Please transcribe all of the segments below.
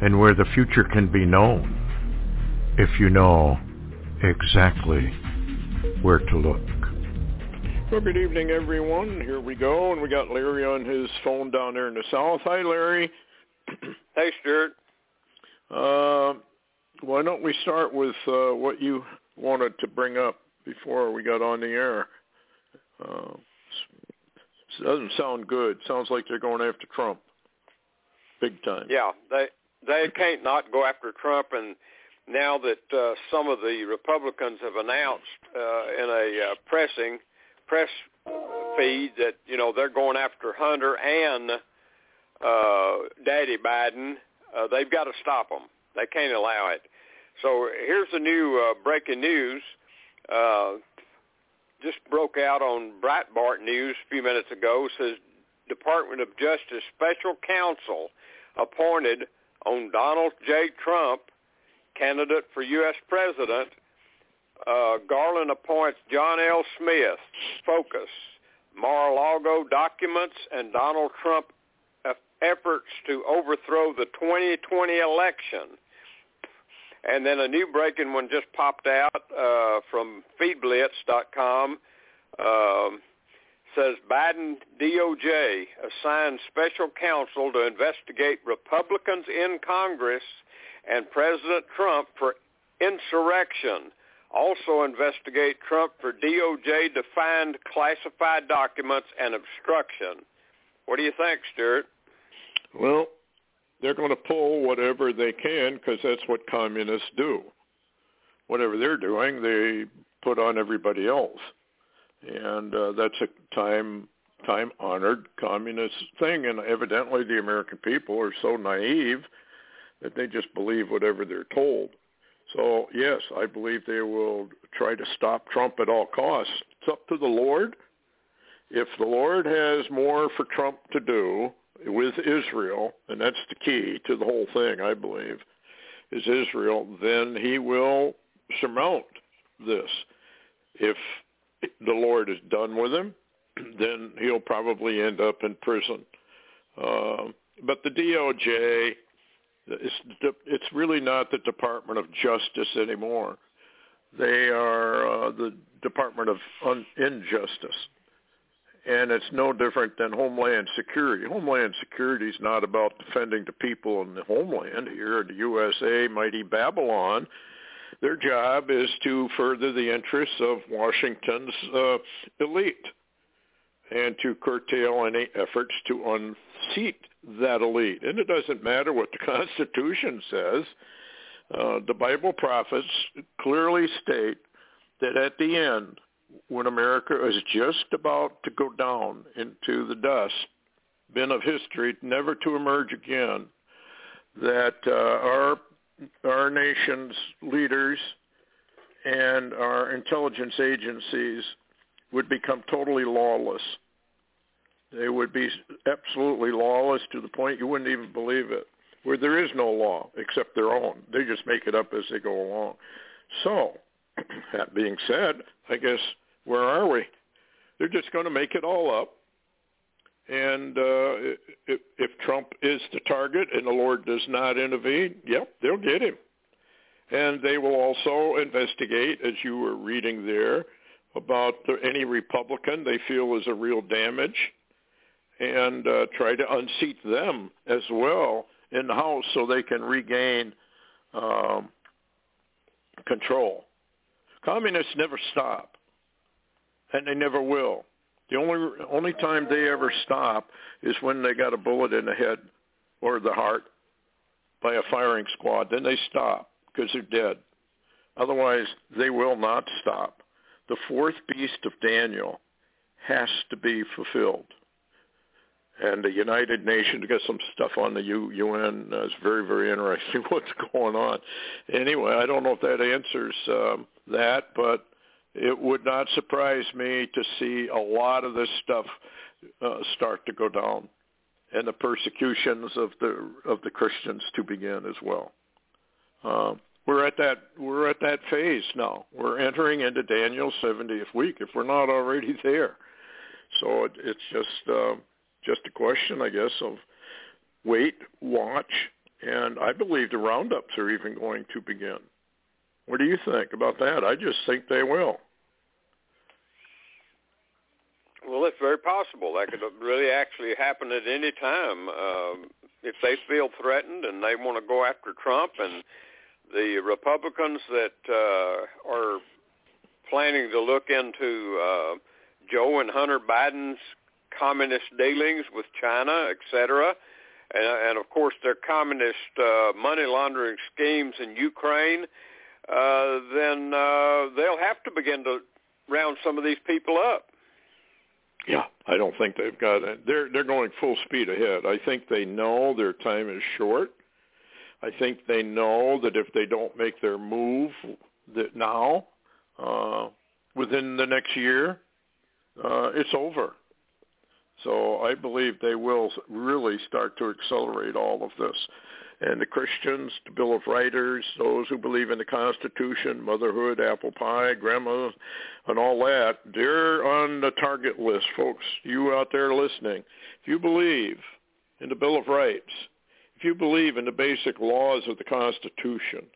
and where the future can be known if you know exactly where to look. Well, good evening, everyone. Here we go, and we got Larry on his phone down there in the south. Hi, Larry. Hey, Stewart. Uh, why don't we start with uh, what you wanted to bring up before we got on the air? Uh, doesn't sound good. Sounds like they're going after Trump, big time. Yeah, they they can't not go after Trump, and now that uh, some of the Republicans have announced uh, in a uh, pressing press feed that you know they're going after Hunter and uh, Daddy Biden, uh, they've got to stop them. They can't allow it. So here's the new uh, breaking news. Uh, just broke out on Breitbart News a few minutes ago. Says Department of Justice Special Counsel appointed on Donald J. Trump, candidate for U.S. President. Uh, Garland appoints John L. Smith, Focus, Mar-a-Lago documents, and Donald Trump efforts to overthrow the 2020 election. And then a new breaking one just popped out uh, from feedblitz.com. Um, says Biden DOJ assigned special counsel to investigate Republicans in Congress and President Trump for insurrection. Also investigate Trump for DOJ-defined classified documents and obstruction. What do you think, Stewart? Well, they're going to pull whatever they can because that's what communists do. Whatever they're doing, they put on everybody else, and uh, that's a time time honored communist thing. And evidently, the American people are so naive that they just believe whatever they're told. So yes, I believe they will try to stop Trump at all costs. It's up to the Lord. If the Lord has more for Trump to do, with Israel, and that's the key to the whole thing, I believe, is Israel, then he will surmount this. If the Lord is done with him, then he'll probably end up in prison. Uh, but the DOJ, it's, it's really not the Department of Justice anymore. They are uh, the Department of Un- Injustice and it's no different than Homeland Security. Homeland Security is not about defending the people in the homeland here in the USA, mighty Babylon. Their job is to further the interests of Washington's uh, elite and to curtail any efforts to unseat that elite. And it doesn't matter what the Constitution says. Uh, the Bible prophets clearly state that at the end, when America is just about to go down into the dust bin of history, never to emerge again, that uh, our nation's leaders and our intelligence agencies would become totally lawless. They would be absolutely lawless to the point you wouldn't even believe it, where there is no law except their own. They just make it up as they go along. So, that being said, I guess where are we? They're just going to make it all up. And uh, if, if Trump is the target and the Lord does not intervene, yep, they'll get him. And they will also investigate, as you were reading there, about any Republican they feel is a real damage and uh, try to unseat them as well in the House so they can regain um, control. Communists never stop and they never will. The only only time they ever stop is when they got a bullet in the head or the heart by a firing squad. Then they stop because they're dead. Otherwise, they will not stop. The fourth beast of Daniel has to be fulfilled. and the United Nations got some stuff on the UN. Uh, it's very very interesting what's going on. Anyway, I don't know if that answers um, that, but it would not surprise me to see a lot of this stuff uh, start to go down, and the persecutions of the of the Christians to begin as well. Um, we're at that we're at that phase now. We're entering into Daniel's 70th week if we're not already there. So it, it's just uh, just a question, I guess, of wait, watch, and I believe the roundups are even going to begin. What do you think about that? I just think they will. Well, it's very possible. That could really actually happen at any time. Um, if they feel threatened and they want to go after Trump and the Republicans that uh, are planning to look into uh, Joe and Hunter Biden's communist dealings with China, et cetera, and, and of course their communist uh, money laundering schemes in Ukraine, uh, then uh, they'll have to begin to round some of these people up. Yeah, I don't think they've got it. They're they're going full speed ahead. I think they know their time is short. I think they know that if they don't make their move that now, uh, within the next year, uh, it's over. So I believe they will really start to accelerate all of this. And the Christians, the Bill of Rights, those who believe in the Constitution, motherhood, apple pie, grandma, and all that, they're on the target list, folks. You out there listening, if you believe in the Bill of Rights, if you believe in the basic laws of the Constitution,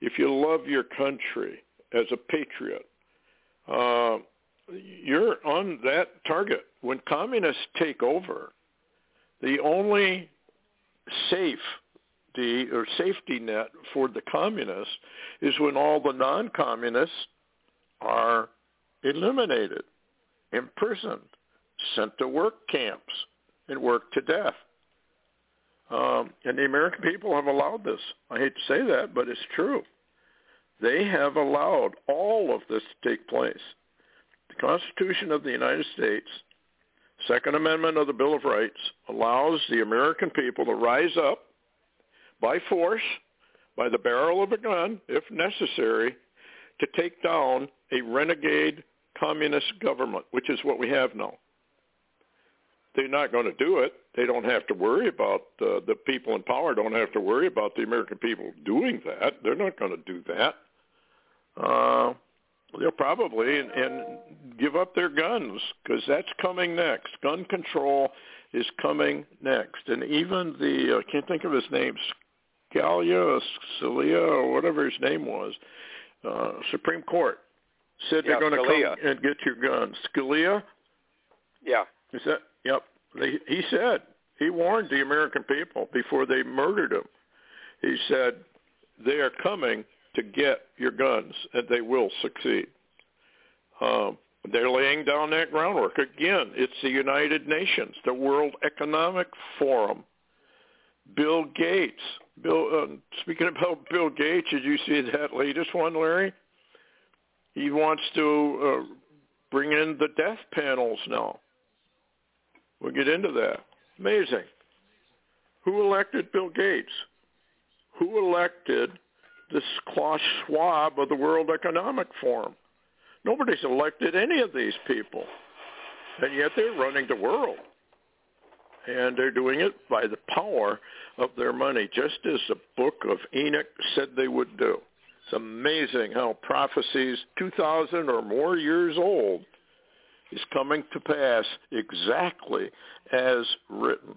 if you love your country as a patriot, uh, you're on that target. When communists take over, the only safe the or safety net for the communists is when all the non-communists are eliminated, imprisoned, sent to work camps, and worked to death. Um, and the American people have allowed this. I hate to say that, but it's true. They have allowed all of this to take place. The Constitution of the United States, Second Amendment of the Bill of Rights, allows the American people to rise up by force, by the barrel of a gun, if necessary, to take down a renegade communist government, which is what we have now. They're not going to do it. They don't have to worry about uh, the people in power. Don't have to worry about the American people doing that. They're not going to do that. Uh, they'll probably and, and give up their guns because that's coming next. Gun control is coming next, and even the I can't think of his name, Scalia, Scalia, or whatever his name was, uh, Supreme Court said yeah, they're going to come and get your guns. Scalia, Yeah. is that? Yep. They, he said he warned the American people before they murdered him. He said they are coming to get your guns, and they will succeed. Um, they're laying down that groundwork. Again, it's the United Nations, the World Economic Forum, Bill Gates. Bill, uh, speaking about Bill Gates, did you see that latest one, Larry? He wants to uh, bring in the death panels now. We'll get into that. Amazing. Who elected Bill Gates? Who elected this Klaus Schwab of the World Economic Forum? Nobody's elected any of these people. And yet they're running the world. And they're doing it by the power of their money, just as the book of Enoch said they would do. It's amazing how prophecies 2,000 or more years old is coming to pass exactly as written.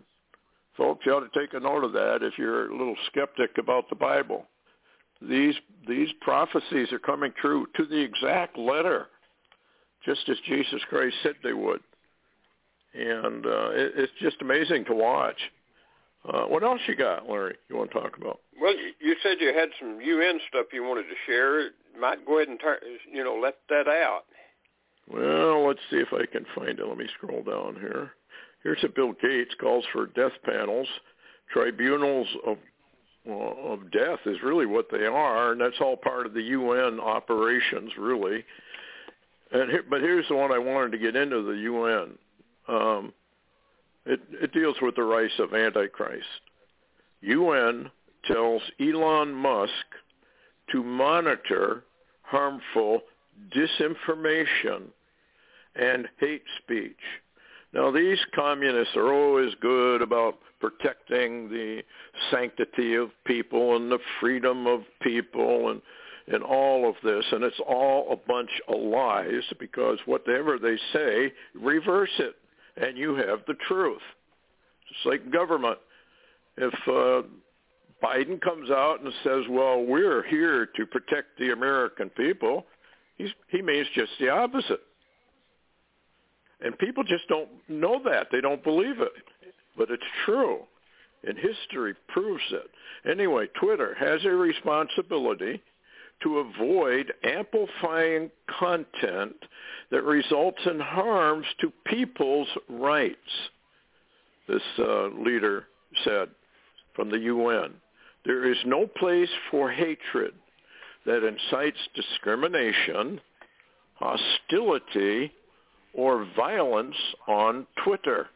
Folks, you ought to take a note of that if you're a little skeptic about the Bible. These these prophecies are coming true to the exact letter, just as Jesus Christ said they would. And uh, it, it's just amazing to watch. Uh, what else you got, Larry? You want to talk about? Well, you, said you had some UN stuff you wanted to share. Might go ahead and turn, you know, let that out. Well, let's see if I can find it. Let me scroll down here. Here's a Bill Gates calls for death panels, tribunals of well, of death is really what they are, and that's all part of the UN operations, really. And here, but here's the one I wanted to get into the UN. Um, It, it deals with the rise of Antichrist. UN tells Elon Musk to monitor harmful disinformation and hate speech. Now, these communists are always good about protecting the sanctity of people and the freedom of people and and all of this, and it's all a bunch of lies because whatever they say, reverse it, and you have the truth. Just like government. If uh, Biden comes out and says, well, we're here to protect the American people, he's, he means just the opposite. And people just don't know that. They don't believe it. But it's true. And history proves it. Anyway, Twitter has a responsibility to avoid amplifying content that results in harms to people's rights, this uh, leader said from the UN. There is no place for hatred that incites discrimination, hostility, or violence on Twitter.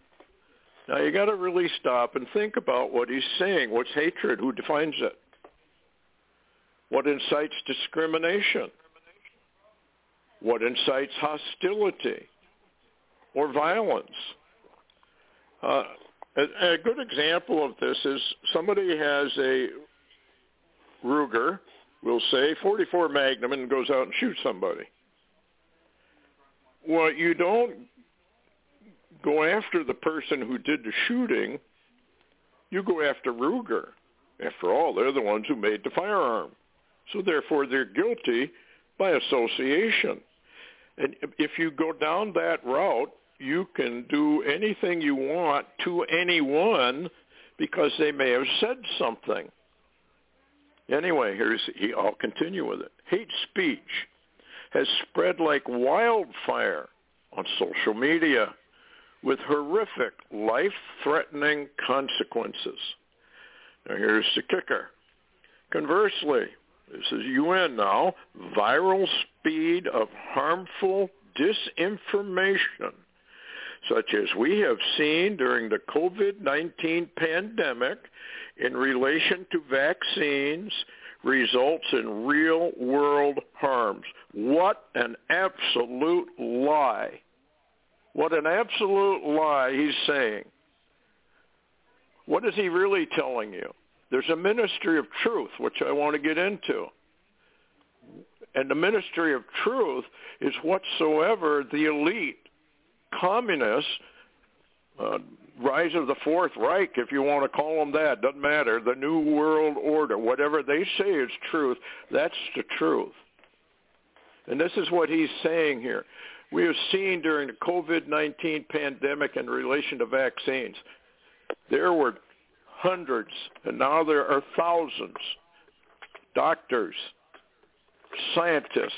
Now you got to really stop and think about what he's saying. What's hatred? Who defines it? What incites discrimination? What incites hostility or violence? Uh, a, a good example of this is somebody has a Ruger, we'll say 44 Magnum, and goes out and shoots somebody. Well, you don't go after the person who did the shooting. You go after Ruger. After all, they're the ones who made the firearm. So therefore, they're guilty by association. And if you go down that route, you can do anything you want to anyone because they may have said something. Anyway, here's I'll continue with it. Hate speech has spread like wildfire on social media with horrific, life-threatening consequences. Now here's the kicker. Conversely, this is UN now, viral speed of harmful disinformation, such as we have seen during the COVID-19 pandemic in relation to vaccines, results in real world harms. What an absolute lie. What an absolute lie he's saying. What is he really telling you? There's a ministry of truth, which I want to get into. And the ministry of truth is whatsoever the elite communists, uh, rise of the Fourth Reich, if you want to call them that, doesn't matter, the New World Order, whatever they say is truth, that's the truth. And this is what he's saying here. We have seen during the COVID-19 pandemic in relation to vaccines, there were hundreds, and now there are thousands, doctors, scientists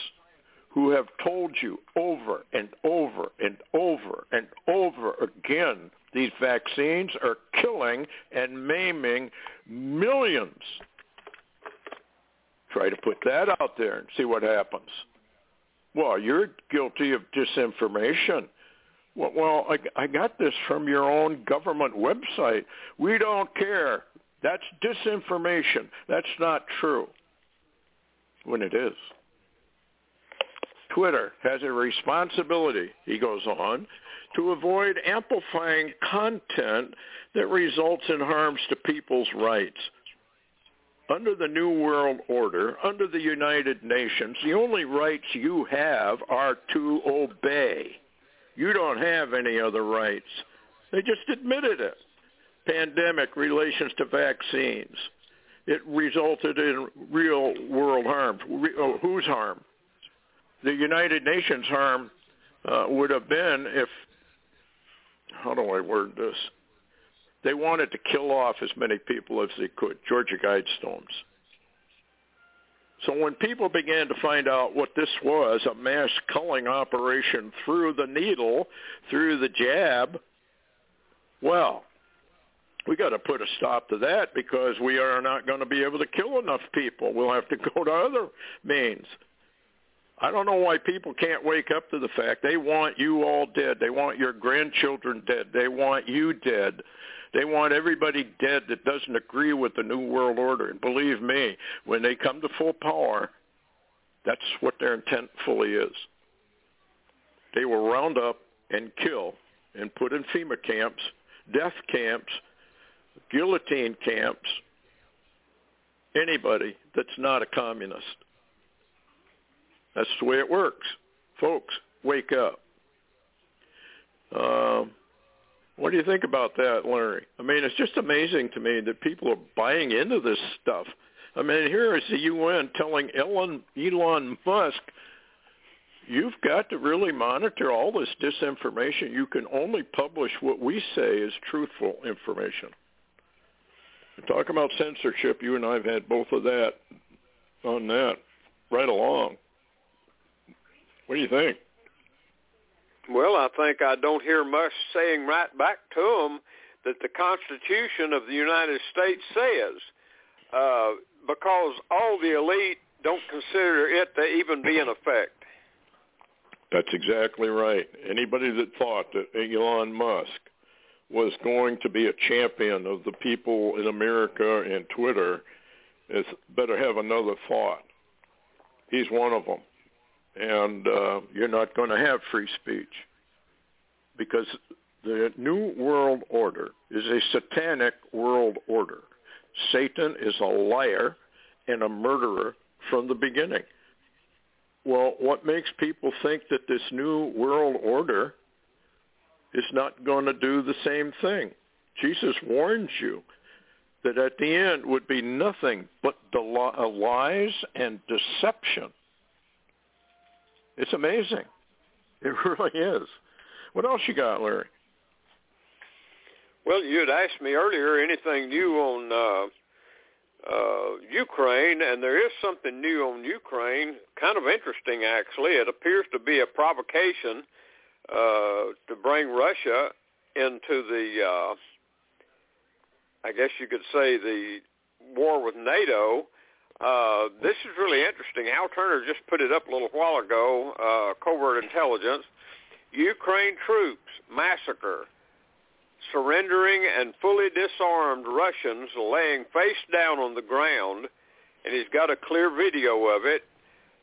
who have told you over and over and over and over again these vaccines are killing and maiming millions. Try to put that out there and see what happens. Well, you're guilty of disinformation. Well, I, I got this from your own government website. We don't care. That's disinformation. That's not true. When it is. Twitter has a responsibility, he goes on, to avoid amplifying content that results in harms to people's rights. Under the New World Order, under the United Nations, the only rights you have are to obey. You don't have any other rights. They just admitted it. Pandemic relations to vaccines. It resulted in real world harm. Oh, whose harm? The United Nations harm uh, would have been if, how do I word this? They wanted to kill off as many people as they could, Georgia Guidestones. So when people began to find out what this was, a mass culling operation through the needle, through the jab, well, we got to put a stop to that because we are not going to be able to kill enough people. We'll have to go to other means. I don't know why people can't wake up to the fact they want you all dead. They want your grandchildren dead. They want you dead. They want everybody dead that doesn't agree with the New World Order. And believe me, when they come to full power, that's what their intent fully is. They will round up and kill and put in FEMA camps, death camps, guillotine camps, anybody that's not a communist. That's the way it works. Folks, wake up. Um, what do you think about that, Larry? I mean, it's just amazing to me that people are buying into this stuff. I mean, here is the UN telling Elon, Elon Musk, you've got to really monitor all this disinformation. You can only publish what we say is truthful information. Talk about censorship. You and I have had both of that on that right along. What do you think? Well, I think I don't hear much saying right back to them that the Constitution of the United States says, uh, because all the elite don't consider it to even be in effect. That's exactly right. Anybody that thought that Elon Musk was going to be a champion of the people in America and Twitter is better have another thought. He's one of them. And uh, you're not going to have free speech because the New World Order is a satanic world order. Satan is a liar and a murderer from the beginning. Well, what makes people think that this New World Order is not going to do the same thing? Jesus warns you that at the end would be nothing but the lies and deception. It's amazing. It really is. What else you got, Larry? Well, you had asked me earlier anything new on uh, uh, Ukraine, and there is something new on Ukraine. Kind of interesting, actually. It appears to be a provocation uh, to bring Russia into the, uh, I guess you could say, the war with NATO. Uh, this is really interesting. Hal Turner just put it up a little while ago, uh, covert intelligence. Ukraine troops massacre surrendering and fully disarmed Russians laying face down on the ground, and he's got a clear video of it.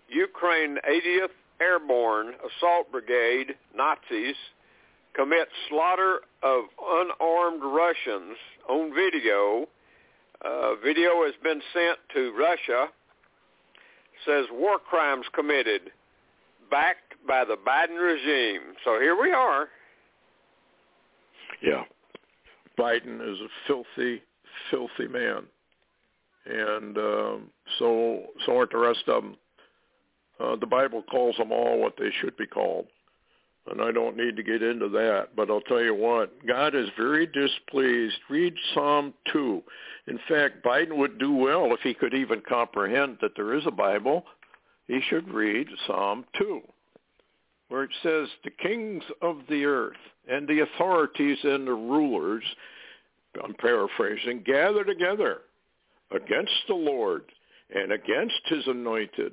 Ukraine 80th Airborne Assault Brigade Nazis commit slaughter of unarmed Russians on video. Uh, video has been sent to Russia. Says war crimes committed, backed by the Biden regime. So here we are. Yeah. Biden is a filthy, filthy man. And um, so, so aren't the rest of them. Uh, the Bible calls them all what they should be called. And I don't need to get into that, but I'll tell you what, God is very displeased. Read Psalm 2. In fact, Biden would do well if he could even comprehend that there is a Bible. He should read Psalm 2 where it says the kings of the earth and the authorities and the rulers, I'm paraphrasing, gather together against the Lord and against his anointed.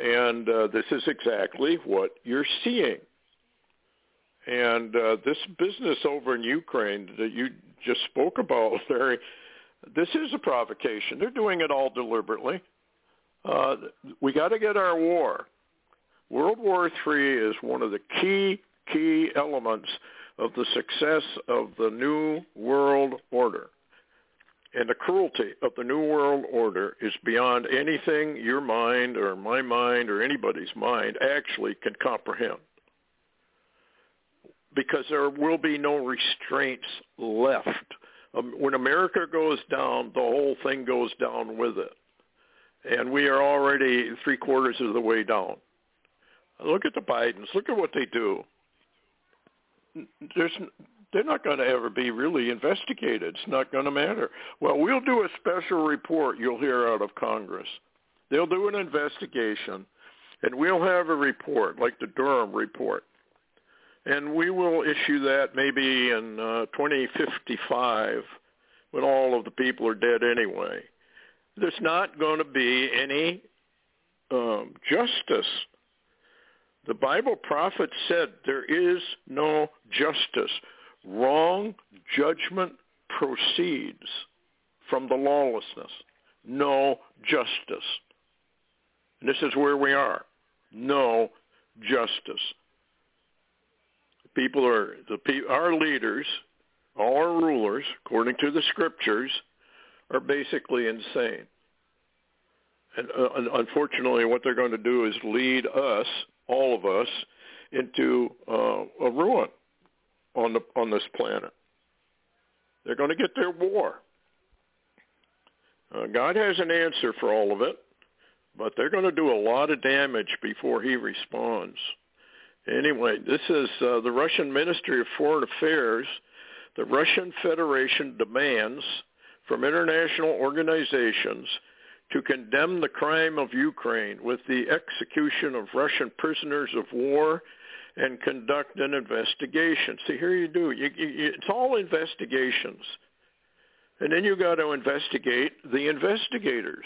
And uh, this is exactly what you're seeing. And uh, this business over in Ukraine that you just spoke about, Larry, this is a provocation. They're doing it all deliberately. Uh, we got to get our war. World War III is one of the key, key elements of the success of the New World Order. And the cruelty of the New World Order is beyond anything your mind or my mind or anybody's mind actually can comprehend. Because there will be no restraints left. Um, when America goes down, the whole thing goes down with it. And we are already three quarters of the way down. Look at the Bidens. Look at what they do. There's, they're not going to ever be really investigated. It's not going to matter. Well, we'll do a special report you'll hear out of Congress. They'll do an investigation, and we'll have a report like the Durham report. And we will issue that maybe in uh, 2055 when all of the people are dead anyway. There's not going to be any um, justice The Bible prophet said there is no justice. Wrong judgment proceeds from the lawlessness. No justice. And this is where we are. No justice. People are the our leaders, our rulers, according to the scriptures, are basically insane. And uh, unfortunately, what they're going to do is lead us, all of us, into uh, a ruin on the on this planet. They're going to get their war. Uh, God has an answer for all of it, but they're going to do a lot of damage before he responds. Anyway, this is uh, the Russian Ministry of Foreign Affairs. The Russian Federation demands from international organizations to condemn the crime of Ukraine with the execution of Russian prisoners of war and conduct an investigation. See, here you do. You, you, it's all investigations. And then you got to investigate the investigators.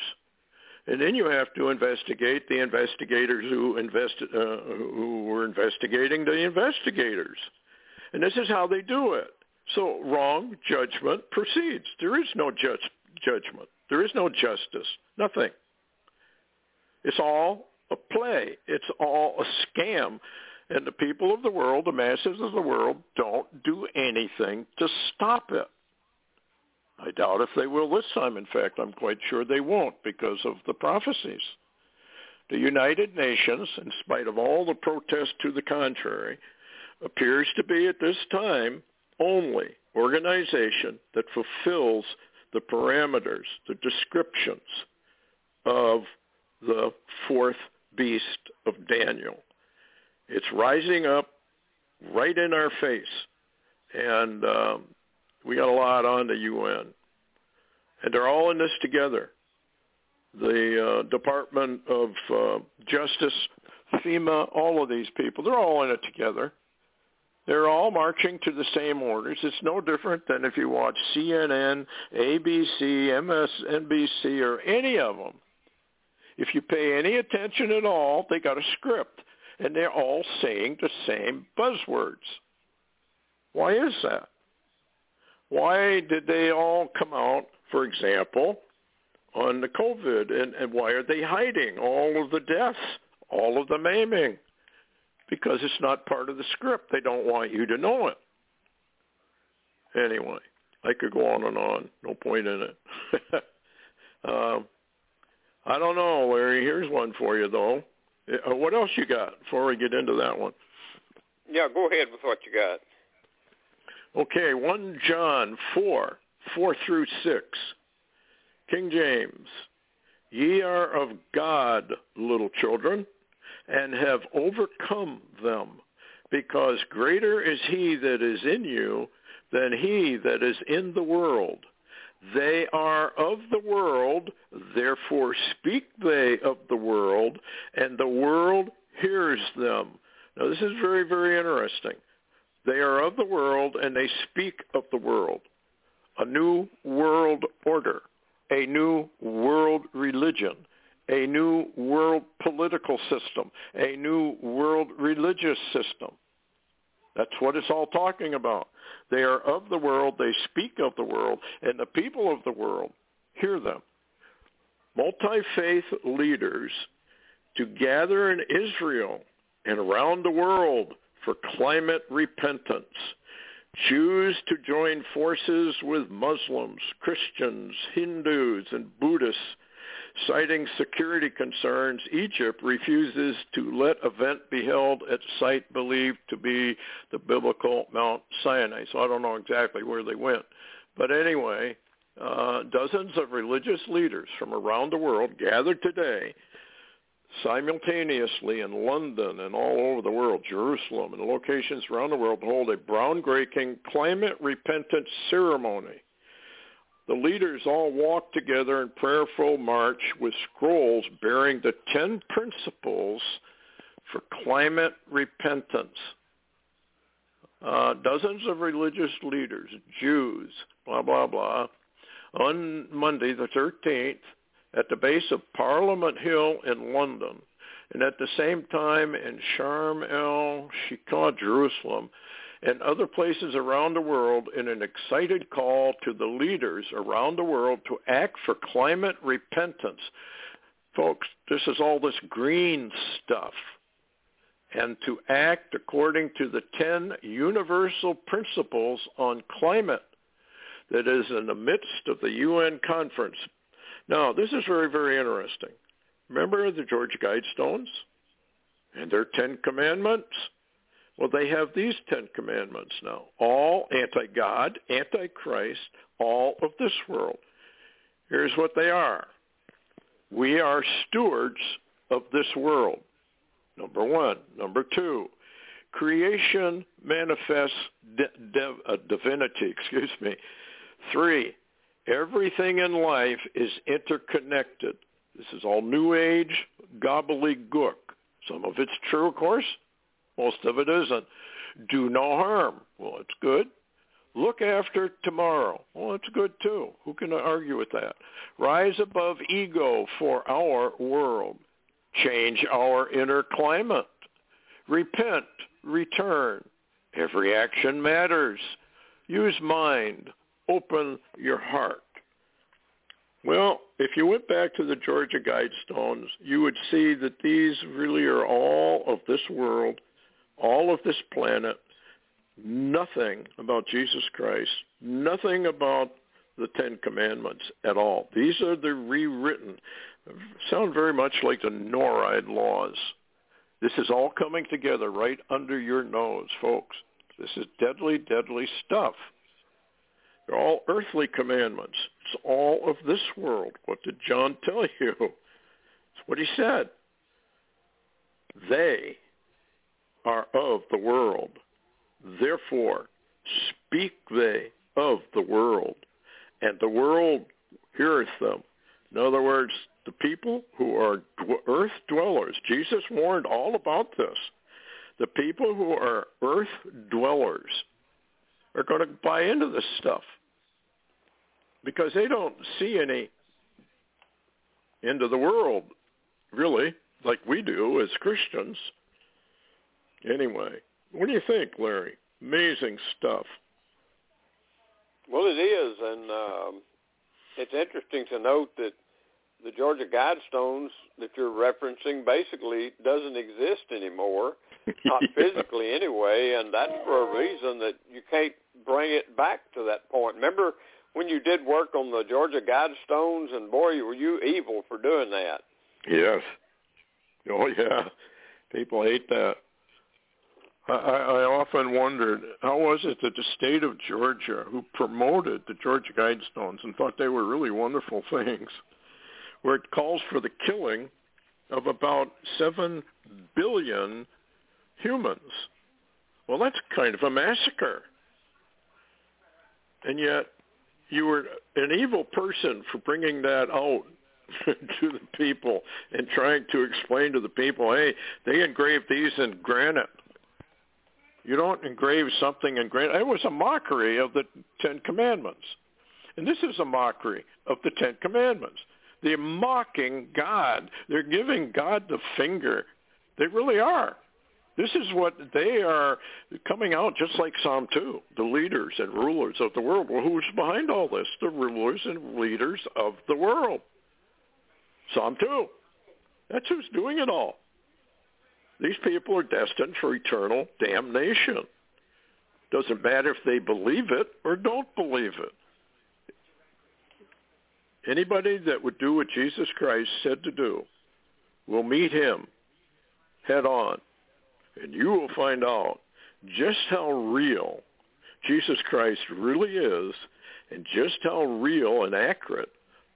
And then you have to investigate the investigators who invest, uh, who were investigating the investigators. And this is how they do it. So wrong judgment proceeds. There is no judge, judgment. There is no justice. Nothing. It's all a play. It's all a scam. And the people of the world, the masses of the world, don't do anything to stop it. I doubt if they will this time. In fact, I'm quite sure they won't because of the prophecies. The United Nations, in spite of all the protests to the contrary, appears to be at this time only organization that fulfills the parameters, the descriptions of the fourth beast of Daniel. It's rising up right in our face. And um, we got a lot on the UN. And they're all in this together. The uh, Department of uh, Justice, FEMA, all of these people, they're all in it together. They're all marching to the same orders. It's no different than if you watch CNN, ABC, MSNBC, or any of them. If you pay any attention at all, they got a script, and they're all saying the same buzzwords. Why is that? Why did they all come out, for example, on the COVID, and, and why are they hiding all of the deaths, all of the maiming? because it's not part of the script. They don't want you to know it. Anyway, I could go on and on. No point in it. um, I don't know, Larry. Here's one for you, though. Uh, what else you got before we get into that one? Yeah, go ahead with what you got. Okay, 1 John 4, 4 through 6. King James, ye are of God, little children, and have overcome them, because greater is he that is in you than he that is in the world. They are of the world, therefore speak they of the world, and the world hears them. Now this is very, very interesting. They are of the world, and they speak of the world. A new world order, a new world religion a new world political system, a new world religious system. That's what it's all talking about. They are of the world, they speak of the world, and the people of the world hear them. Multi-faith leaders to gather in Israel and around the world for climate repentance. Choose to join forces with Muslims, Christians, Hindus, and Buddhists Citing security concerns, Egypt refuses to let event be held at site believed to be the biblical Mount Sinai. So I don't know exactly where they went. But anyway, uh, dozens of religious leaders from around the world gathered today simultaneously in London and all over the world, Jerusalem and locations around the world to hold a groundbreaking climate repentance ceremony the leaders all walked together in prayerful march with scrolls bearing the ten principles for climate repentance. Uh, dozens of religious leaders, Jews, blah, blah, blah, on Monday the 13th at the base of Parliament Hill in London And at the same time in Sharm el-Sheikh, Jerusalem, and other places around the world in an excited call to the leaders around the world to act for climate repentance. Folks, this is all this green stuff. And to act according to the 10 universal principles on climate that is in the midst of the UN conference. Now, this is very, very interesting. Remember the Georgia Guidestones and their Ten Commandments? Well, they have these Ten Commandments now. All anti-God, anti-Christ, all of this world. Here's what they are. We are stewards of this world. Number one. Number two, creation manifests uh, divinity, excuse me. Three, everything in life is interconnected. This is all New Age gobbledygook. Some of it's true, of course. Most of it isn't. Do no harm. Well, it's good. Look after tomorrow. Well, it's good too. Who can argue with that? Rise above ego for our world. Change our inner climate. Repent. Return. Every action matters. Use mind. Open your heart. Well, if you went back to the Georgia Guidestones, you would see that these really are all of this world, all of this planet, nothing about Jesus Christ, nothing about the Ten Commandments at all. These are the rewritten, sound very much like the Noahide laws. This is all coming together right under your nose, folks. This is deadly, deadly stuff. They're all earthly commandments. It's all of this world. What did John tell you? It's what he said. They are of the world. Therefore, speak they of the world, and the world heareth them. In other words, the people who are earth dwellers, Jesus warned all about this. The people who are earth dwellers are going to buy into this stuff because they don't see any end of the world, really, like we do as Christians. Anyway, what do you think, Larry? Amazing stuff. Well, it is, and um, it's interesting to note that the Georgia Guidestones that you're referencing basically doesn't exist anymore, not physically anyway, and that's for a reason that you can't bring it back to that point. Remember when you did work on the Georgia Guidestones, and boy, were you evil for doing that. Yes. Oh yeah, people hate that. I, I often wondered how was it that the state of Georgia, who promoted the Georgia Guidestones and thought they were really wonderful things, where it calls for the killing of about seven billion humans. Well, that's kind of a massacre. And yet you were an evil person for bringing that out to the people and trying to explain to the people, hey, they engraved these in granite. You don't engrave something in granite. It was a mockery of the Ten Commandments. And this is a mockery of the Ten Commandments. They're mocking God. They're giving God the finger. They really are. This is what they are coming out just like Psalm 2, the leaders and rulers of the world. Well, who's behind all this? The rulers and leaders of the world. Psalm 2. That's who's doing it all. These people are destined for eternal damnation. Doesn't matter if they believe it or don't believe it. Anybody that would do what Jesus Christ said to do will meet him head on and you will find out just how real Jesus Christ really is and just how real and accurate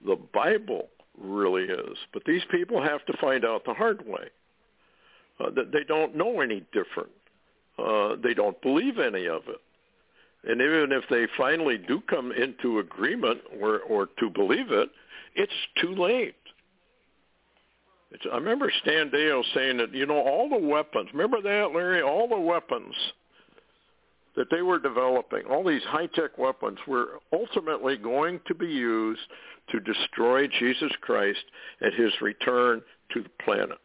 the Bible really is. But these people have to find out the hard way. Uh, that they don't know any different. Uh, they don't believe any of it. And even if they finally do come into agreement or, or to believe it, it's too late. It's, I remember Stan Dale saying that, you know, all the weapons, remember that, Larry? All the weapons that they were developing, all these high-tech weapons were ultimately going to be used to destroy Jesus Christ at his return to the planet.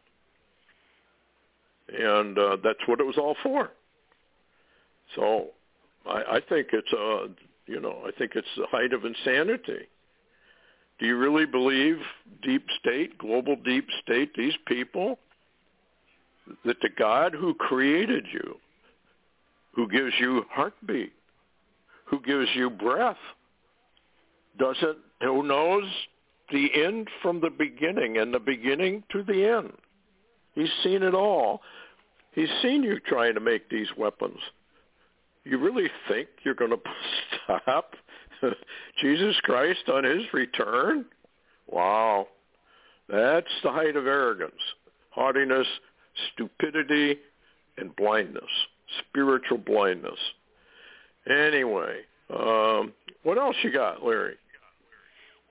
and uh, that's what it was all for. So I, I think it's a, you know, I think it's the height of insanity. Do you really believe deep state, global deep state, these people, that the God who created you, who gives you heartbeat, who gives you breath, doesn't, who knows the end from the beginning and the beginning to the end. He's seen it all. He's seen you trying to make these weapons. You really think you're going to stop Jesus Christ on his return? Wow. That's the height of arrogance, haughtiness, stupidity, and blindness, spiritual blindness. Anyway, um, what else you got, Larry?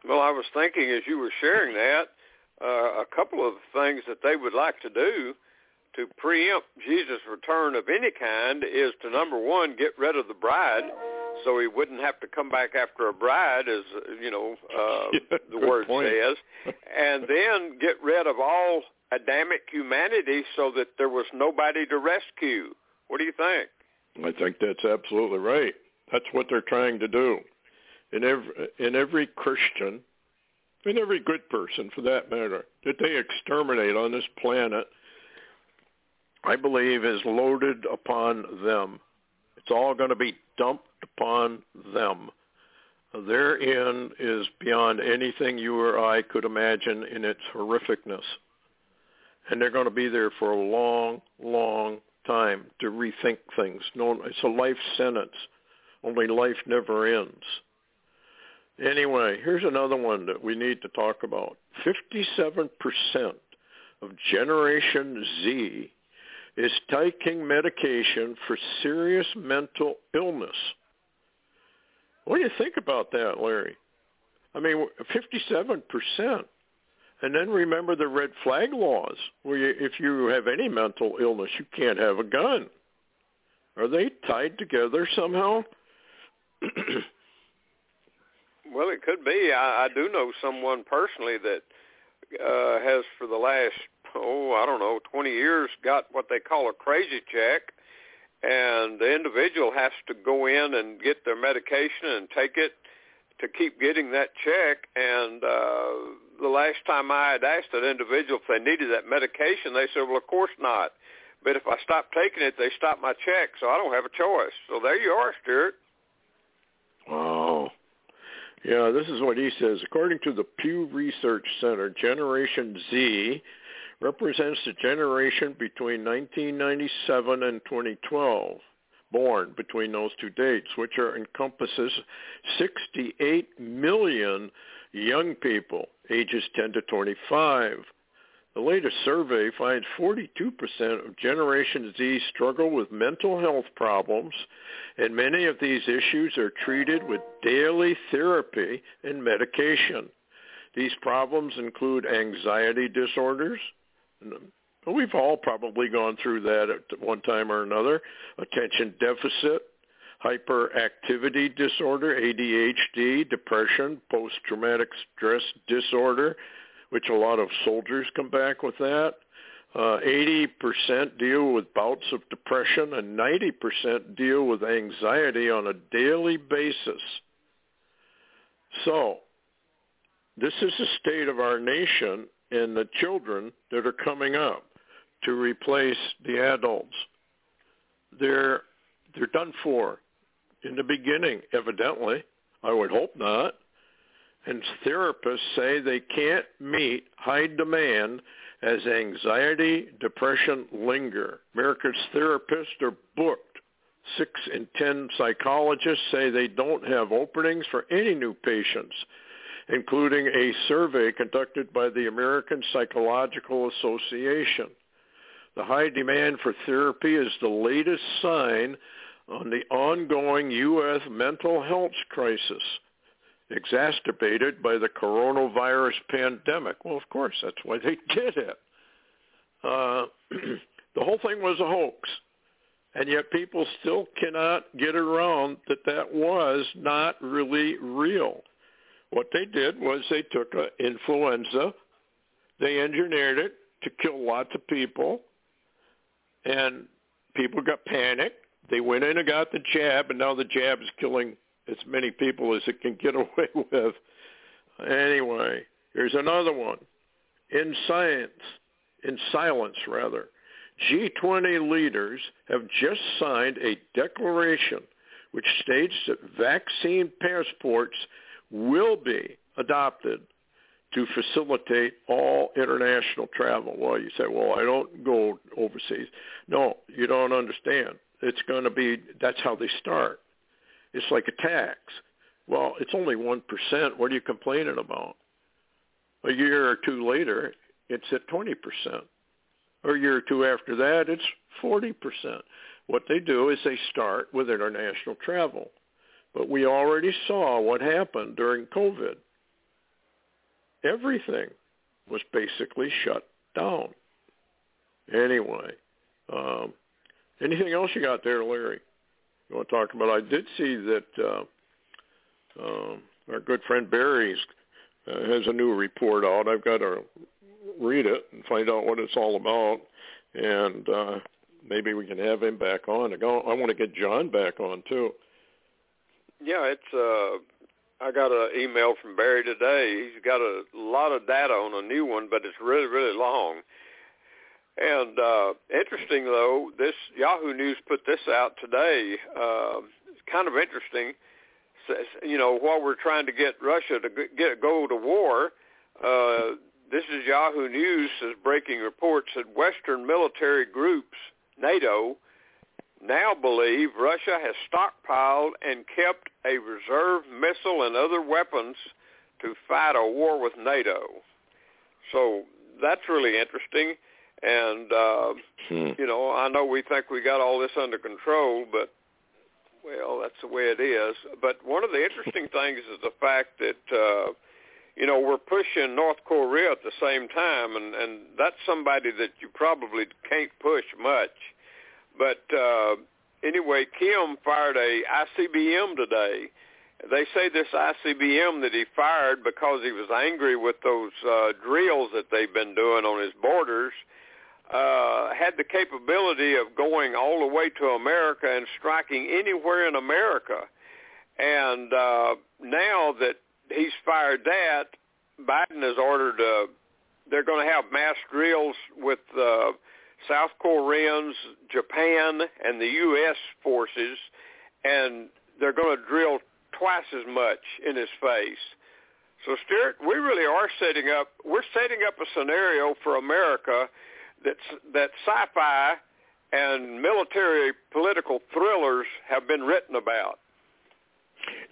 Well, I was thinking as you were sharing that, uh, a couple of things that they would like to do to preempt Jesus' return of any kind is to number one get rid of the bride, so he wouldn't have to come back after a bride, as you know uh, yeah, the word point. says, and then get rid of all Adamic humanity so that there was nobody to rescue. What do you think? I think that's absolutely right. That's what they're trying to do. In every in every Christian, in every good person for that matter, that they exterminate on this planet, I believe is loaded upon them. It's all going to be dumped upon them. Their end is beyond anything you or I could imagine in its horrificness. And they're going to be there for a long, long time to rethink things. No, it's a life sentence. Only life never ends. Anyway, here's another one that we need to talk about. 57% of Generation Z is taking medication for serious mental illness. What do you think about that, Larry? I mean, 57%. And then remember the red flag laws, where you, if you have any mental illness, you can't have a gun. Are they tied together somehow? well, it could be. I, I do know someone personally that uh, has, for the last oh, I don't know, 20 years, got what they call a crazy check, and the individual has to go in and get their medication and take it to keep getting that check. And uh, the last time I had asked that individual if they needed that medication, they said, well, of course not. But if I stop taking it, they stop my check, so I don't have a choice. So there you are, Stewart. Wow. Yeah, this is what he says. According to the Pew Research Center, Generation Z represents the generation between 1997 and 2012 born between those two dates, which are encompasses 68 million young people ages 10 to 25. The latest survey finds 42% of Generation Z struggle with mental health problems, and many of these issues are treated with daily therapy and medication. These problems include anxiety disorders, We've all probably gone through that at one time or another. Attention deficit, hyperactivity disorder, ADHD, depression, post-traumatic stress disorder, which a lot of soldiers come back with that. Uh, 80% deal with bouts of depression and 90% deal with anxiety on a daily basis. So, this is the state of our nation and the children that are coming up to replace the adults. They're they're done for in the beginning, evidently. I would hope not. And therapists say they can't meet high demand as anxiety, depression linger. America's therapists are booked. Six in ten psychologists say they don't have openings for any new patients including a survey conducted by the American Psychological Association. The high demand for therapy is the latest sign on the ongoing U.S. mental health crisis, exacerbated by the coronavirus pandemic. Well, of course, that's why they did it. Uh, the whole thing was a hoax. And yet people still cannot get around that that was not really real. What they did was they took an influenza, they engineered it to kill lots of people, and people got panicked. They went in and got the jab, and now the jab is killing as many people as it can get away with. Anyway, here's another one. In science, in silence rather, G20 leaders have just signed a declaration which states that vaccine passports will be adopted to facilitate all international travel. Well, you say, well, I don't go overseas. No, you don't understand. It's going to be, that's how they start. It's like a tax. Well, it's only 1%. What are you complaining about? A year or two later, it's at 20%. Or a year or two after that, it's 40%. What they do is they start with international travel. But we already saw what happened during COVID everything was basically shut down. Anyway, um, anything else you got there, Larry? You want to talk about? I did see that uh, um, our good friend Barry uh, has a new report out. I've got to read it and find out what it's all about, and uh, maybe we can have him back on. I want to get John back on too. Yeah, it's uh, I got an email from Barry today. He's got a lot of data on a new one, but it's really, really long. And uh, interesting though, this Yahoo News put this out today. Uh, it's kind of interesting. You know, while we're trying to get Russia to get go to war, uh, this is Yahoo News says breaking reports that Western military groups, NATO, now believe Russia has stockpiled and kept a reserve missile and other weapons to fight a war with NATO. So that's really interesting. And, uh, hmm. you know, I know we think we got all this under control, but, well, that's the way it is. But one of the interesting things is the fact that, uh, you know, we're pushing North Korea at the same time, and, and that's somebody that you probably can't push much but uh, anyway, Kim fired a ICBM today. They say this ICBM that he fired because he was angry with those uh, drills that they've been doing on his borders uh, had the capability of going all the way to America and striking anywhere in America. And uh, now that he's fired that, Biden has ordered uh, they're going to have mass drills with uh, South Koreans, Japan, and the U.S. forces, and they're going to drill twice as much in his face. So, Stewart, we really are setting up. We're setting up a scenario for America that's that sci-fi and military political thrillers have been written about.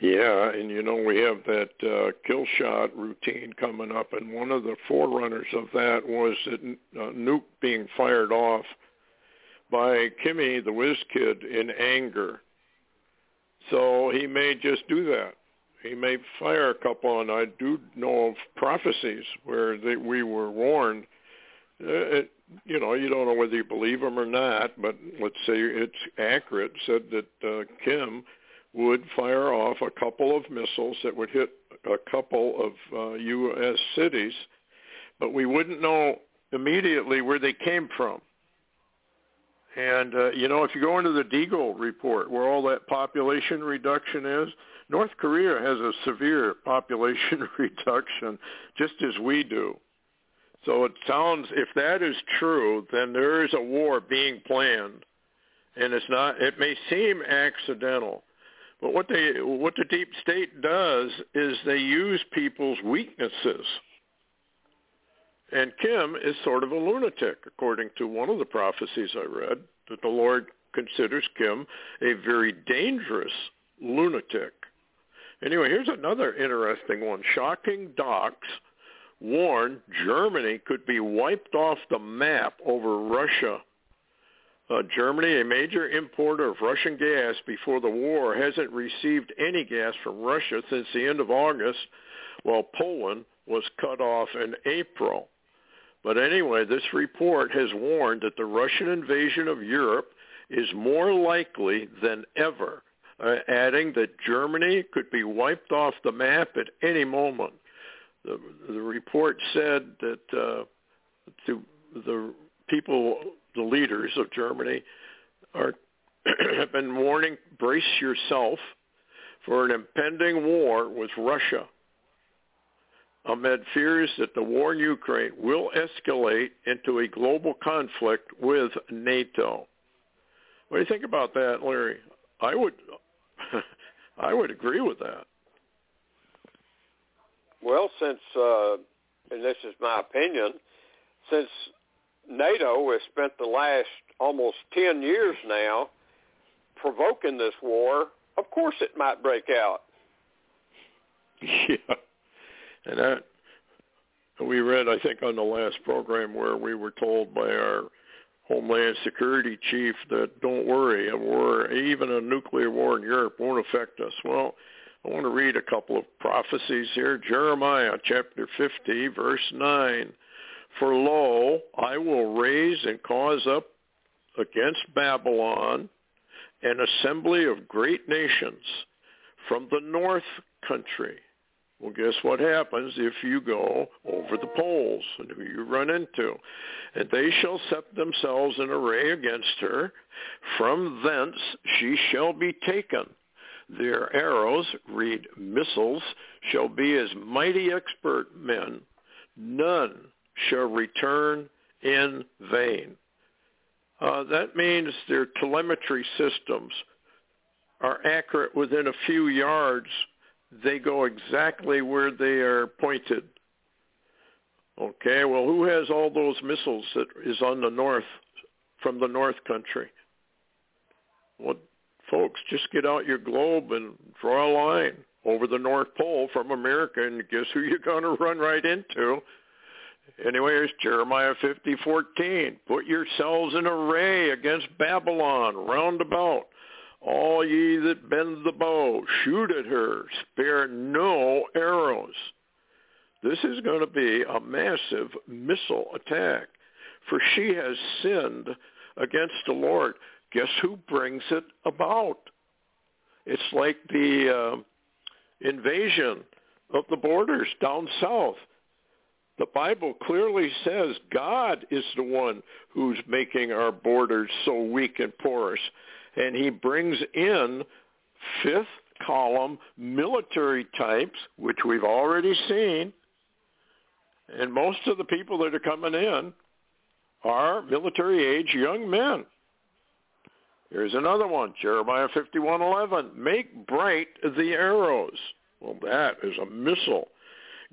Yeah, and you know we have that uh, kill shot routine coming up, and one of the forerunners of that was a uh, nuke being fired off by Kimmy the Whiz Kid in anger. So he may just do that. He may fire a couple, and I do know of prophecies where they, we were warned. Uh, it, you know, you don't know whether you believe them or not, but let's say it's accurate. Said that uh, Kim would fire off a couple of missiles that would hit a couple of uh, U.S. cities, but we wouldn't know immediately where they came from. And, uh, you know, if you go into the Deagle report where all that population reduction is, North Korea has a severe population reduction just as we do. So it sounds, if that is true, then there is a war being planned. And it's not, it may seem accidental, but what they what the deep state does is they use people's weaknesses. And Kim is sort of a lunatic, according to one of the prophecies I read, that the Lord considers Kim a very dangerous lunatic. Anyway, here's another interesting one. Shocking docs warn Germany could be wiped off the map over Russia uh, Germany, a major importer of Russian gas before the war, hasn't received any gas from Russia since the end of August, while Poland was cut off in April. But anyway, this report has warned that the Russian invasion of Europe is more likely than ever, uh, adding that Germany could be wiped off the map at any moment. The, the report said that uh, to, the people, the leaders of Germany, are have been warning, brace yourself for an impending war with Russia amid fears that the war in Ukraine will escalate into a global conflict with NATO. What do you think about that, Larry? I would I would agree with that. Well, since uh, and this is my opinion, since NATO has spent the last almost 10 years now provoking this war, of course it might break out. Yeah. And that we read, I think, on the last program where we were told by our Homeland Security chief that don't worry, a war, even a nuclear war in Europe won't affect us. Well, I want to read a couple of prophecies here. Jeremiah chapter 50, verse 9. For lo, I will raise and cause up against Babylon an assembly of great nations from the north country. Well, guess what happens if you go over the poles and who you run into? And they shall set themselves in array against her. From thence she shall be taken their arrows, read missiles, shall be as mighty expert men. None shall return in vain. Uh, that means their telemetry systems are accurate within a few yards. They go exactly where they are pointed. Okay, well, who has all those missiles that is on the north, from the north country? Well, folks, just get out your globe and draw a line over the North Pole from America, and guess who you're going to run right into? Anyway, here's Jeremiah 50:14. Put yourselves in array against Babylon round about. All ye that bend the bow, shoot at her, spare no arrows. This is going to be a massive missile attack, for she has sinned against the Lord guess who brings it about? It's like the uh, invasion of the borders down south. The Bible clearly says God is the one who's making our borders so weak and porous. And he brings in fifth column military types, which we've already seen. And most of the people that are coming in are military age young men. Here's another one, Jeremiah 51:11. Make bright the arrows. Well, that is a missile.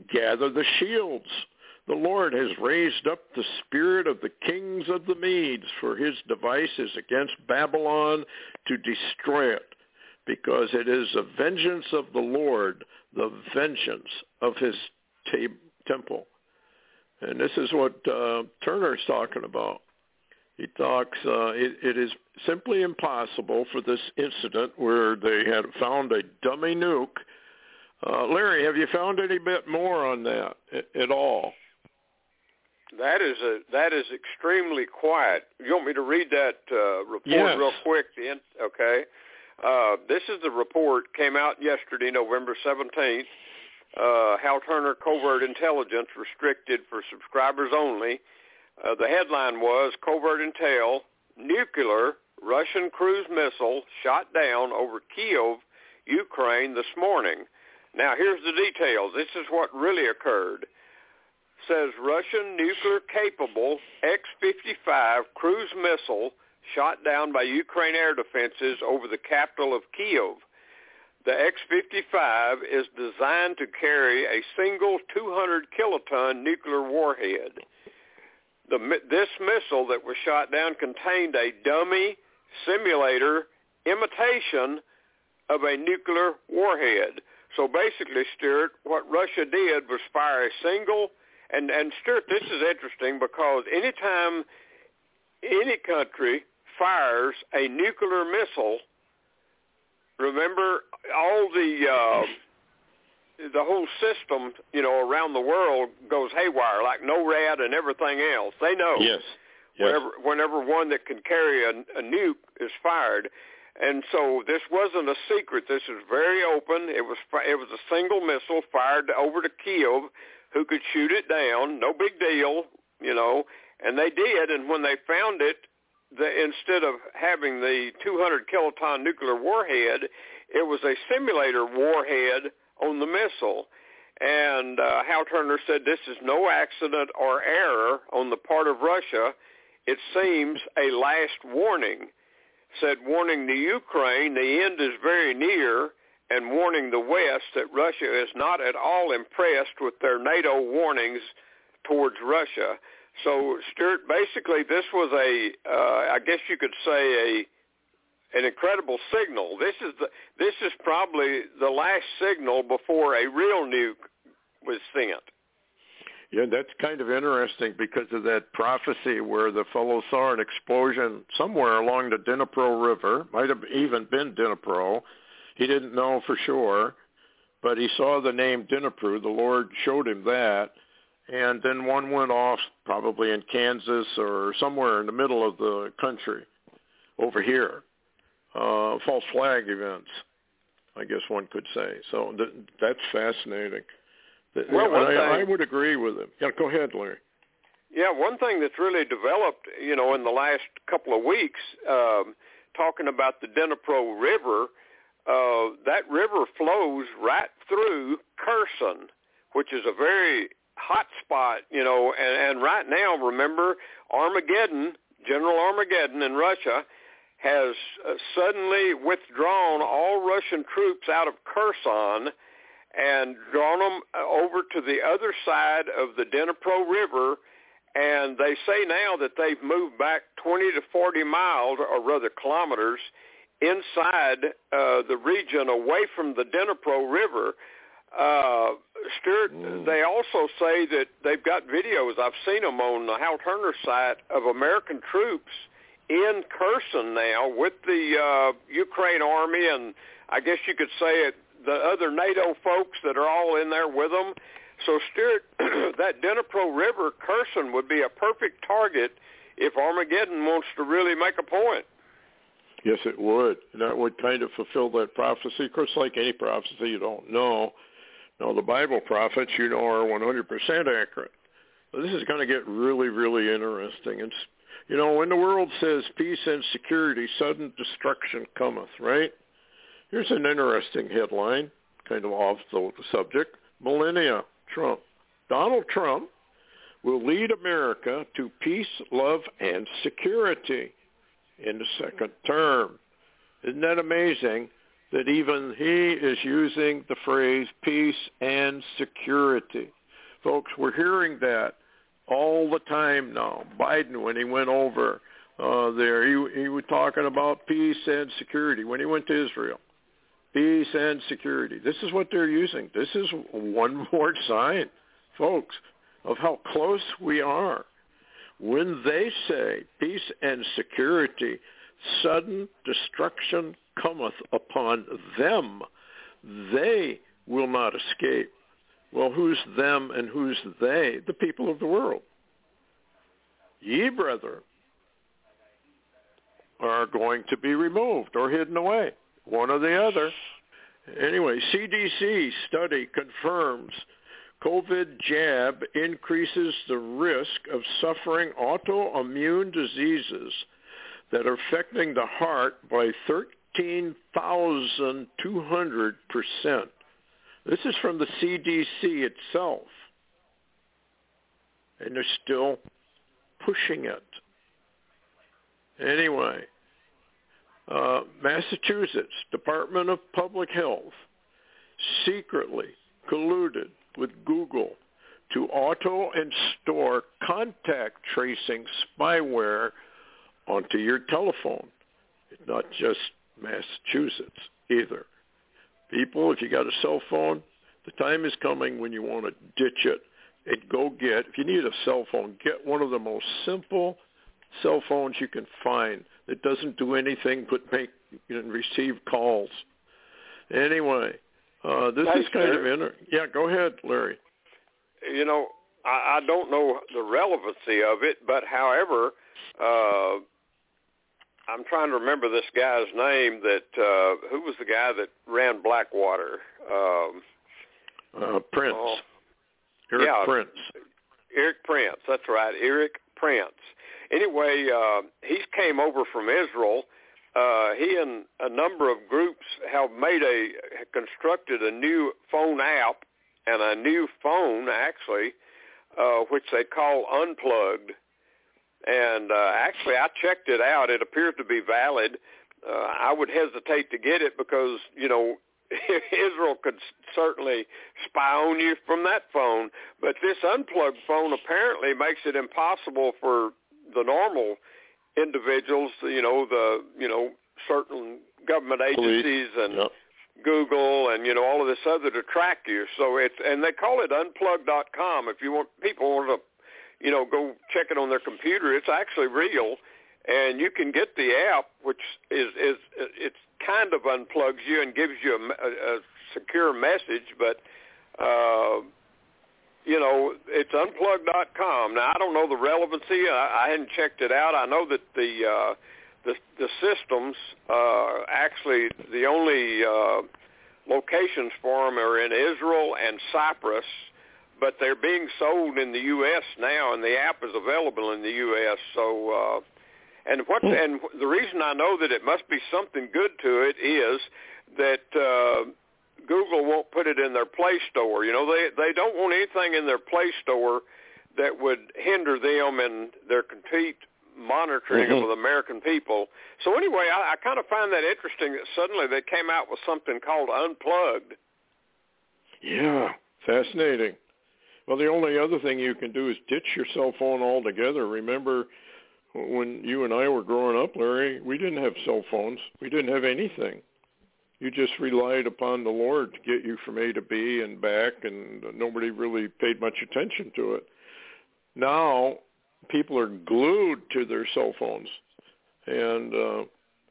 Gather the shields. The Lord has raised up the spirit of the kings of the Medes, for his device is against Babylon to destroy it, because it is the vengeance of the Lord, the vengeance of his temple. And this is what uh, Turner's talking about. He talks, uh, it, it is simply impossible for this incident where they had found a dummy nuke. Uh, Larry, have you found any bit more on that at, all? That is a that is extremely quiet. You want me to read that uh, report yes. real quick? Then, okay. Uh, this is the report came out yesterday, November seventeenth. Uh, Hal Turner covert intelligence restricted for subscribers only. Uh, the headline was Covert Intel, Nuclear Russian Cruise Missile Shot Down over Kiev, Ukraine this morning. Now here's the details. This is what really occurred. Says Russian nuclear-capable X-55 cruise missile shot down by Ukraine air defenses over the capital of Kiev. The X-55 is designed to carry a single 200 kiloton nuclear warhead the, this missile that was shot down contained a dummy simulator imitation of a nuclear warhead. So basically, Stewart, what Russia did was fire a single, and, and Stewart, this is interesting because anytime any country fires a nuclear missile, remember all the uh, the whole system, you know, around the world goes haywire, like NORAD and everything else. They know. Yes. yes. Whenever, whenever one that can carry a, a nuke is fired, and so this wasn't a secret. This is very open. It was it was a single missile fired over to Kiev, who could shoot it down. No big deal. you know, and they did. And when they found it, the, instead of having the 200 kiloton nuclear warhead, it was a simulator warhead on the missile. And uh, Hal Turner said this is no accident or error on the part of Russia. It seems a last warning. Said warning the Ukraine the end is very near and warning the West that Russia is not at all impressed with their NATO warnings towards Russia. So, Stewart, basically, this was a, uh, I guess you could say, a an incredible signal. This is the this is probably the last signal before a real nuke was sent. Yeah, that's kind of interesting because of that prophecy where the fellow saw an explosion somewhere along the Dnipro River. Might have even been Dnipro. He didn't know for sure, but he saw the name Dnipro. The Lord showed him that, and then one went off probably in Kansas or somewhere in the middle of the country over here uh, false flag events, I guess one could say. So th- that's fascinating. Well, I, thing, I would agree with him. Yeah, go ahead, Larry. Yeah, one thing that's really developed, you know, in the last couple of weeks, um, talking about the Dnipro River, uh, that river flows right through Kherson, which is a very hot spot, you know, and, and right now, remember, Armageddon, General Armageddon in Russia, has uh, suddenly withdrawn all Russian troops out of Kherson and drawn them uh, over to the other side of the Dnipro River. And they say now that they've moved back 20 to 40 miles, or rather kilometers, inside uh, the region away from the Dnipro River. Uh, Stewart, mm. they also say that they've got videos. I've seen them on the Hal Turner site of American troops in Kherson now with the uh, Ukraine army and I guess you could say it, the other NATO folks that are all in there with them. So Stewart, that Dnipro River, Kherson would be a perfect target if Armageddon wants to really make a point. Yes, it would. And that would kind of fulfill that prophecy. Of course, like any prophecy, you don't know. Now, the Bible prophets, you know, are 100% accurate. So this is going to get really, really interesting. And you know, when the world says peace and security, sudden destruction cometh, right? Here's an interesting headline, kind of off the subject. Melania Trump. Donald Trump will lead America to peace, love, and security in the second term. Isn't that amazing that even he is using the phrase peace and security? Folks, we're hearing that all the time now. Biden, when he went over uh, there, he, he was talking about peace and security when he went to Israel. Peace and security. This is what they're using. This is one more sign, folks, of how close we are. When they say peace and security, sudden destruction cometh upon them. They will not escape. Well, who's them and who's they? The people of the world. Ye, brethren, are going to be removed or hidden away, one or the other. Anyway, CDC study confirms COVID jab increases the risk of suffering autoimmune diseases that are affecting the heart by 13,200 percent. This is from the CDC itself. And they're still pushing it. Anyway, uh, Massachusetts Department of Public Health secretly colluded with Google to auto and store contact tracing spyware onto your telephone. It's not just Massachusetts either. People, if you got a cell phone, the time is coming when you want to ditch it and go get, if you need a cell phone, get one of the most simple cell phones you can find that doesn't do anything but make and receive calls. Anyway, uh, this Thanks, is kind Larry. of inter- yeah. Go ahead, Larry. You know, I, I don't know the relevancy of it, but however, uh, I'm trying to remember this guy's name. That uh, who was the guy that ran Blackwater? Um, uh, Prince. Oh, Erik yeah, Prince. Erik Prince. That's right, Erik Prince. Anyway, uh, he came over from Israel. Uh, he and a number of groups have made a constructed a new phone app and a new phone actually, uh, which they call Unplugged. And uh, actually, I checked it out. It appears to be valid. Uh, I would hesitate to get it because you know Israel could certainly spy on you from that phone, but this unplugged phone apparently makes it impossible for the normal individuals, you know, the you know certain government agencies and Yep. Google and you know all of this other to track you. So it's and they call it unplug.com. If you want people want to, you know, go check it on their computer, it's actually real, and you can get the app, which is is it's kind of unplugs you and gives you a, a, a secure message, but. Uh, you know, it's unplug.com. Now I don't know the relevancy. I, I hadn't checked it out. I know that the uh, the, the systems uh, actually the only uh, locations for them are in Israel and Cyprus, but they're being sold in the U.S. now, and the app is available in the U.S. So, uh, and what and the reason I know that it must be something good to it is that. Uh, Google won't put it in their Play Store. You know, they they don't want anything in their Play Store that would hinder them in their complete monitoring Mhm. of the American people. So anyway, I, I kind of find that interesting that suddenly they came out with something called Unplugged. Yeah, fascinating. Well, the only other thing you can do is ditch your cell phone altogether. Remember when you and I were growing up, Larry, we didn't have cell phones. We didn't have anything. You just relied upon the Lord to get you from A to B and back, and nobody really paid much attention to it. Now, people are glued to their cell phones, and uh,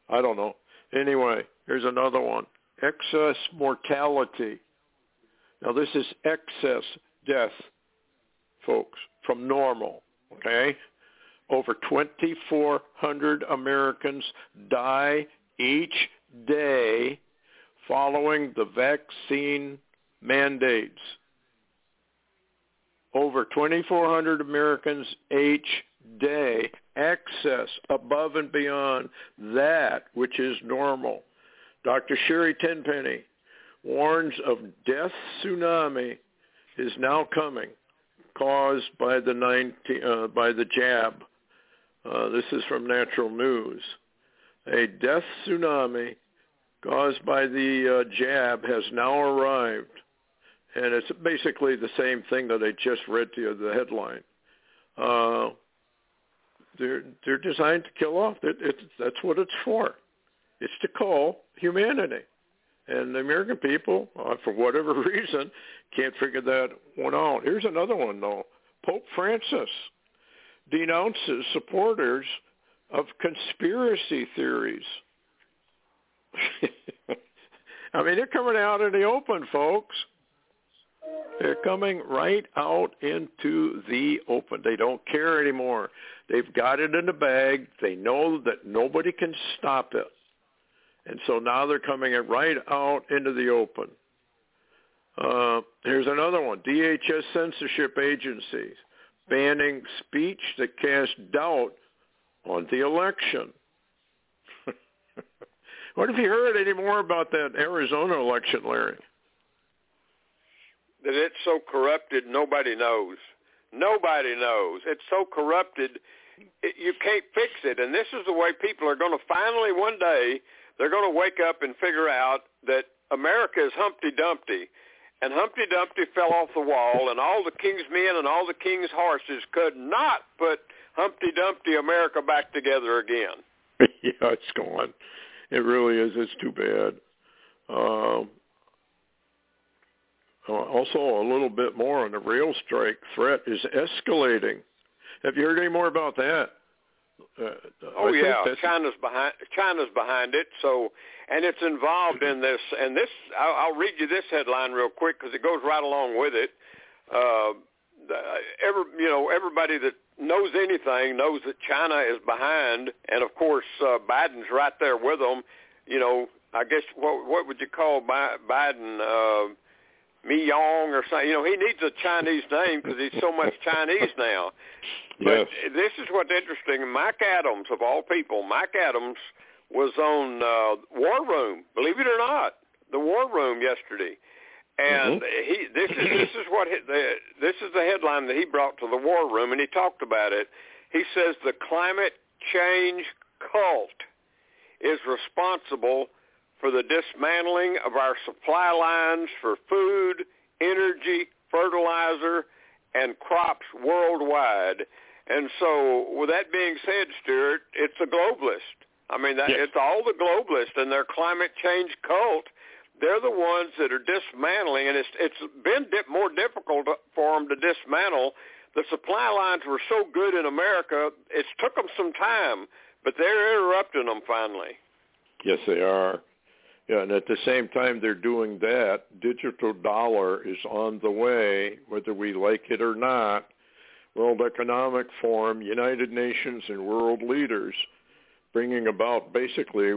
I don't know. Anyway, here's another one: excess mortality. Now, this is excess death, folks, from normal. Okay, over 2,400 Americans die each day following the vaccine mandates. Over 2,400 Americans each day excess above and beyond that which is normal. Dr. Sherri Tenpenny warns of death tsunami is now coming caused by the 19, uh, by the jab. Uh, this is from Natural News. A death tsunami caused by the uh, jab has now arrived, and it's basically the same thing that I just read to you the headline. Uh, they're they're designed to kill off. It, it, that's what it's for. It's to call humanity, and the American people, uh, for whatever reason, can't figure that one out. Here's another one though. Pope Francis denounces supporters of conspiracy theories. I mean, they're coming out in the open, folks. They're coming right out into the open. They don't care anymore. They've got it in the bag. They know that nobody can stop it. And so now they're coming it right out into the open. Uh, here's another one. DHS censorship agencies banning speech that casts doubt on the election. what have you heard any more about that Arizona election, Larry? That it's so corrupted, nobody knows. Nobody knows. It's so corrupted, it, you can't fix it. And this is the way people are going to finally one day, they're going to wake up and figure out that America is Humpty Dumpty. And Humpty Dumpty fell off the wall, and all the king's men and all the king's horses could not put Humpty Dumpty America back together again. yeah, it's gone. It really is. It's too bad. Um, uh, also, a little bit more on the rail strike threat is escalating. Have you heard any more about that? Uh, Oh I yeah, China's behind. China's behind it. So, and it's involved in this. And this, I'll, I'll read you this headline real quick because it goes right along with it. Uh, every, you know, everybody that knows anything knows that China is behind, and of course uh, Biden's right there with them. You know, I guess what what would you call Biden? Uh, Mi Yong or something. You know, he needs a Chinese name because he's so much Chinese now. Yes. But this is what's interesting. Mike Adams, of all people, Mike Adams was on uh, War Room. Believe it or not, the War Room yesterday, and Mhm. he this is this is what he, the, this is the headline that he brought to the War Room, and he talked about it. He says the climate change cult is responsible for the dismantling of our supply lines for food, energy, fertilizer, and crops worldwide. And so, with that being said, Stewart, it's a globalist. I mean, that, Yes. it's all the globalists and their climate change cult. They're the ones that are dismantling, and it's it's been dip, more difficult for them to dismantle. The supply lines were so good in America; it's took them some time, but they're interrupting them finally. Yes, they are. Yeah, and at the same time they're doing that, digital dollar is on the way, whether we like it or not. World Economic Forum, United Nations, and world leaders bringing about basically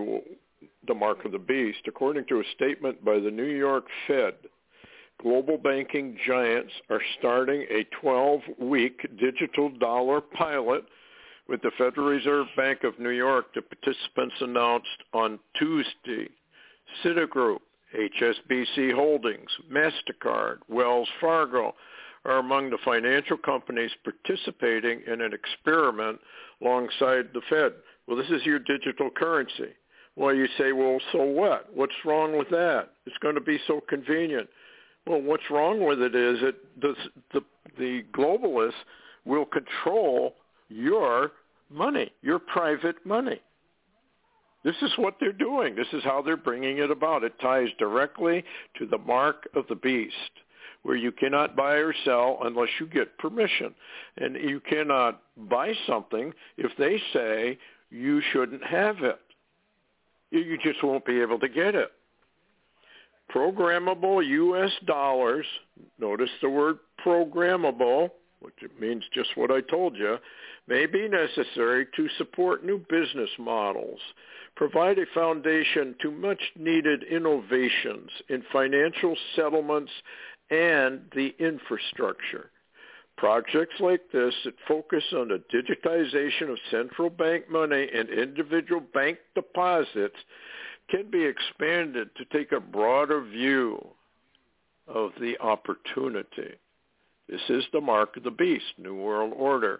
the mark of the beast. According to a statement by the New York Fed, global banking giants are starting a 12-week digital dollar pilot with the Federal Reserve Bank of New York, the participants announced on Tuesday. Citigroup, HSBC Holdings, MasterCard, Wells Fargo are among the financial companies participating in an experiment alongside the Fed. Well, this is your digital currency. Well, you say, well, so what? What's wrong with that? It's going to be so convenient. Well, what's wrong with it is that the, the, the globalists will control your money, your private money. This is what they're doing. This is how they're bringing it about. It ties directly to the mark of the beast, where you cannot buy or sell unless you get permission. And you cannot buy something if they say you shouldn't have it. You just won't be able to get it. Programmable U.S. dollars, notice the word programmable, which means just what I told you, may be necessary to support new business models, provide a foundation to much needed innovations in financial settlements and the infrastructure. Projects like this that focus on the digitization of central bank money and individual bank deposits can be expanded to take a broader view of the opportunity. This is the mark of the beast, New World Order.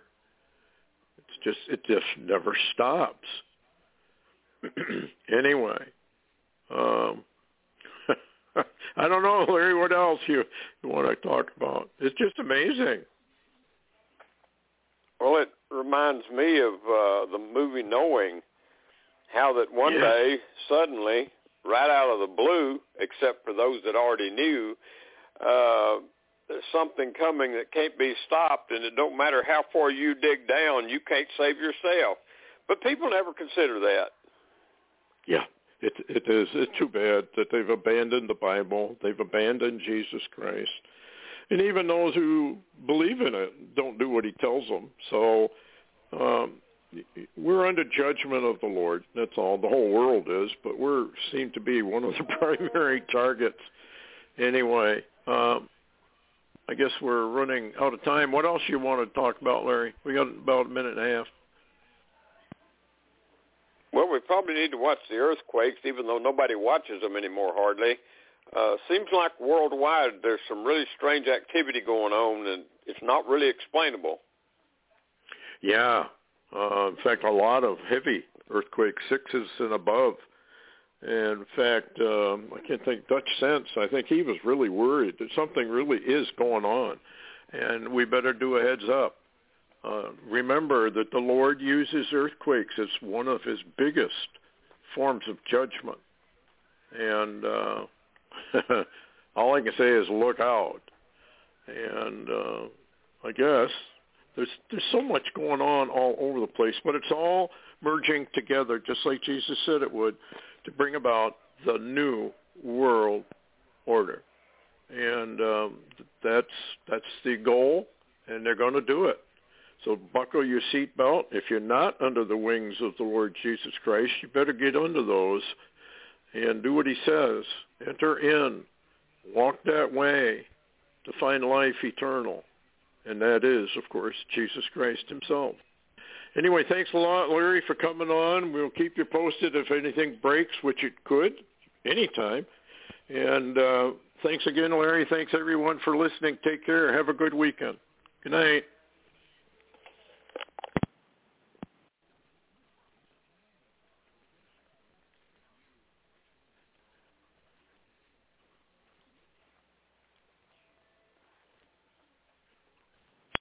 It's just it just never stops. anyway, um, I don't know, Larry. What else you, you want to talk about? It's just amazing. Well, it reminds me of uh, the movie Knowing, how that one Yes. day suddenly, right out of the blue, except for those that already knew, uh, there's something coming that can't be stopped, and it don't matter how far you dig down, you can't save yourself. But people never consider that. Yeah, it it is. It's too bad that they've abandoned the Bible. They've abandoned Jesus Christ, and even those who believe in it don't do what He tells them. So um, we're under judgment of the Lord. That's all. The whole world is, but we're seem to be one of the primary targets. Anyway, um, I guess we're running out of time. What else you want to talk about, Larry? We got about a minute and a half. Well, we probably need to watch the earthquakes, even though nobody watches them anymore hardly. Uh, seems like worldwide there's some really strange activity going on, and it's not really explainable. Yeah. Uh, in fact, a lot of heavy earthquakes, sixes and above. And in fact, um, I can't think Dutch Sense. I think he was really worried that something really is going on, and we better do a heads up. Uh, remember that the Lord uses earthquakes as one of his biggest forms of judgment. And uh, all I can say is look out. And uh, I guess there's there's so much going on all over the place, but it's all merging together, just like Jesus said it would, to bring about the new world order. And um, that's that's the goal, and they're going to do it. So buckle your seatbelt. If you're not under the wings of the Lord Jesus Christ, you better get under those and do what he says. Enter in walk that way to find life eternal. And that is, of course, Jesus Christ himself. Anyway, thanks a lot, Larry, for coming on. We'll keep you posted if anything breaks, which it could anytime. And uh, thanks again, Larry. Thanks, everyone, for listening. Take care. Have a good weekend. Good night.